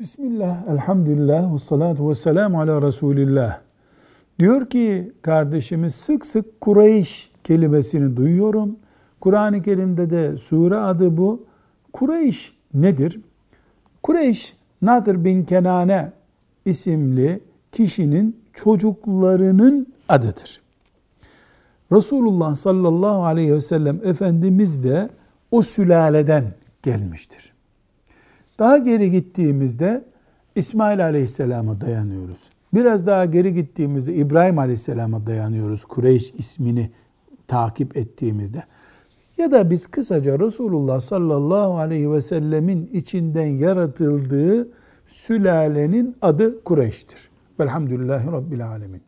Bismillah, elhamdülillah, ve salatu ve selamu ala Resulillah. Diyor ki kardeşimiz sık sık Kureyş kelimesini duyuyorum. Kur'an-ı Kerim'de de sure adı bu. Kureyş nedir? Kureyş, Nadir bin Kenane isimli kişinin çocuklarının adıdır. Resulullah sallallahu aleyhi ve sellem Efendimiz de o sülaleden gelmiştir. Daha geri gittiğimizde İsmail Aleyhisselam'a dayanıyoruz. Biraz daha geri gittiğimizde İbrahim Aleyhisselam'a dayanıyoruz. Kureyş ismini takip ettiğimizde. Ya da biz kısaca Resulullah sallallahu aleyhi ve sellemin içinden yaratıldığı sülalenin adı Kureyş'tir. Velhamdülillahi Rabbil Alemin.